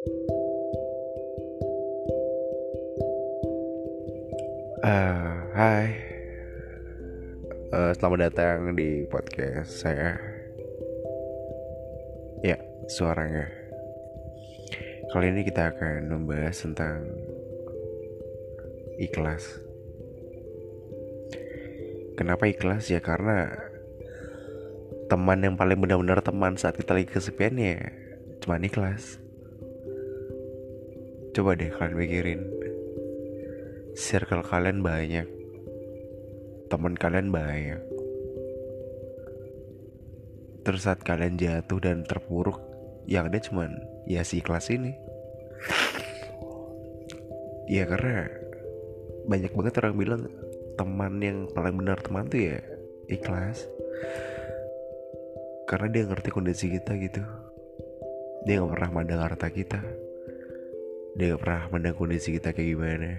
Uh, hai, uh, selamat datang di podcast saya. Ya, suaranya. Kali ini kita akan membahas tentang ikhlas. Kenapa ikhlas ya? Karena teman yang paling benar-benar teman saat kita lagi kesepian ya cuma ikhlas. Coba deh kalian pikirin. Circle kalian banyak. Teman kalian banyak. Terus saat kalian jatuh dan terpuruk yang ada cuman ya si kelas ini. Ya karena banyak banget orang bilang teman yang paling benar teman tuh ya ikhlas. Karena dia ngerti kondisi kita gitu. Dia nggak pernah mandang harta kita dia gak pernah mandang kondisi kita kayak gimana.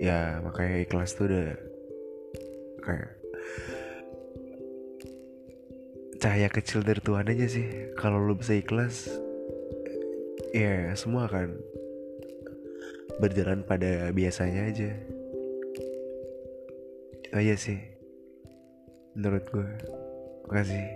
Ya makanya ikhlas tuh udah kayak cahaya kecil dari Tuhan aja sih. Kalau lo bisa ikhlas ya semua akan berjalan pada biasanya aja. Itu aja sih menurut gue makasih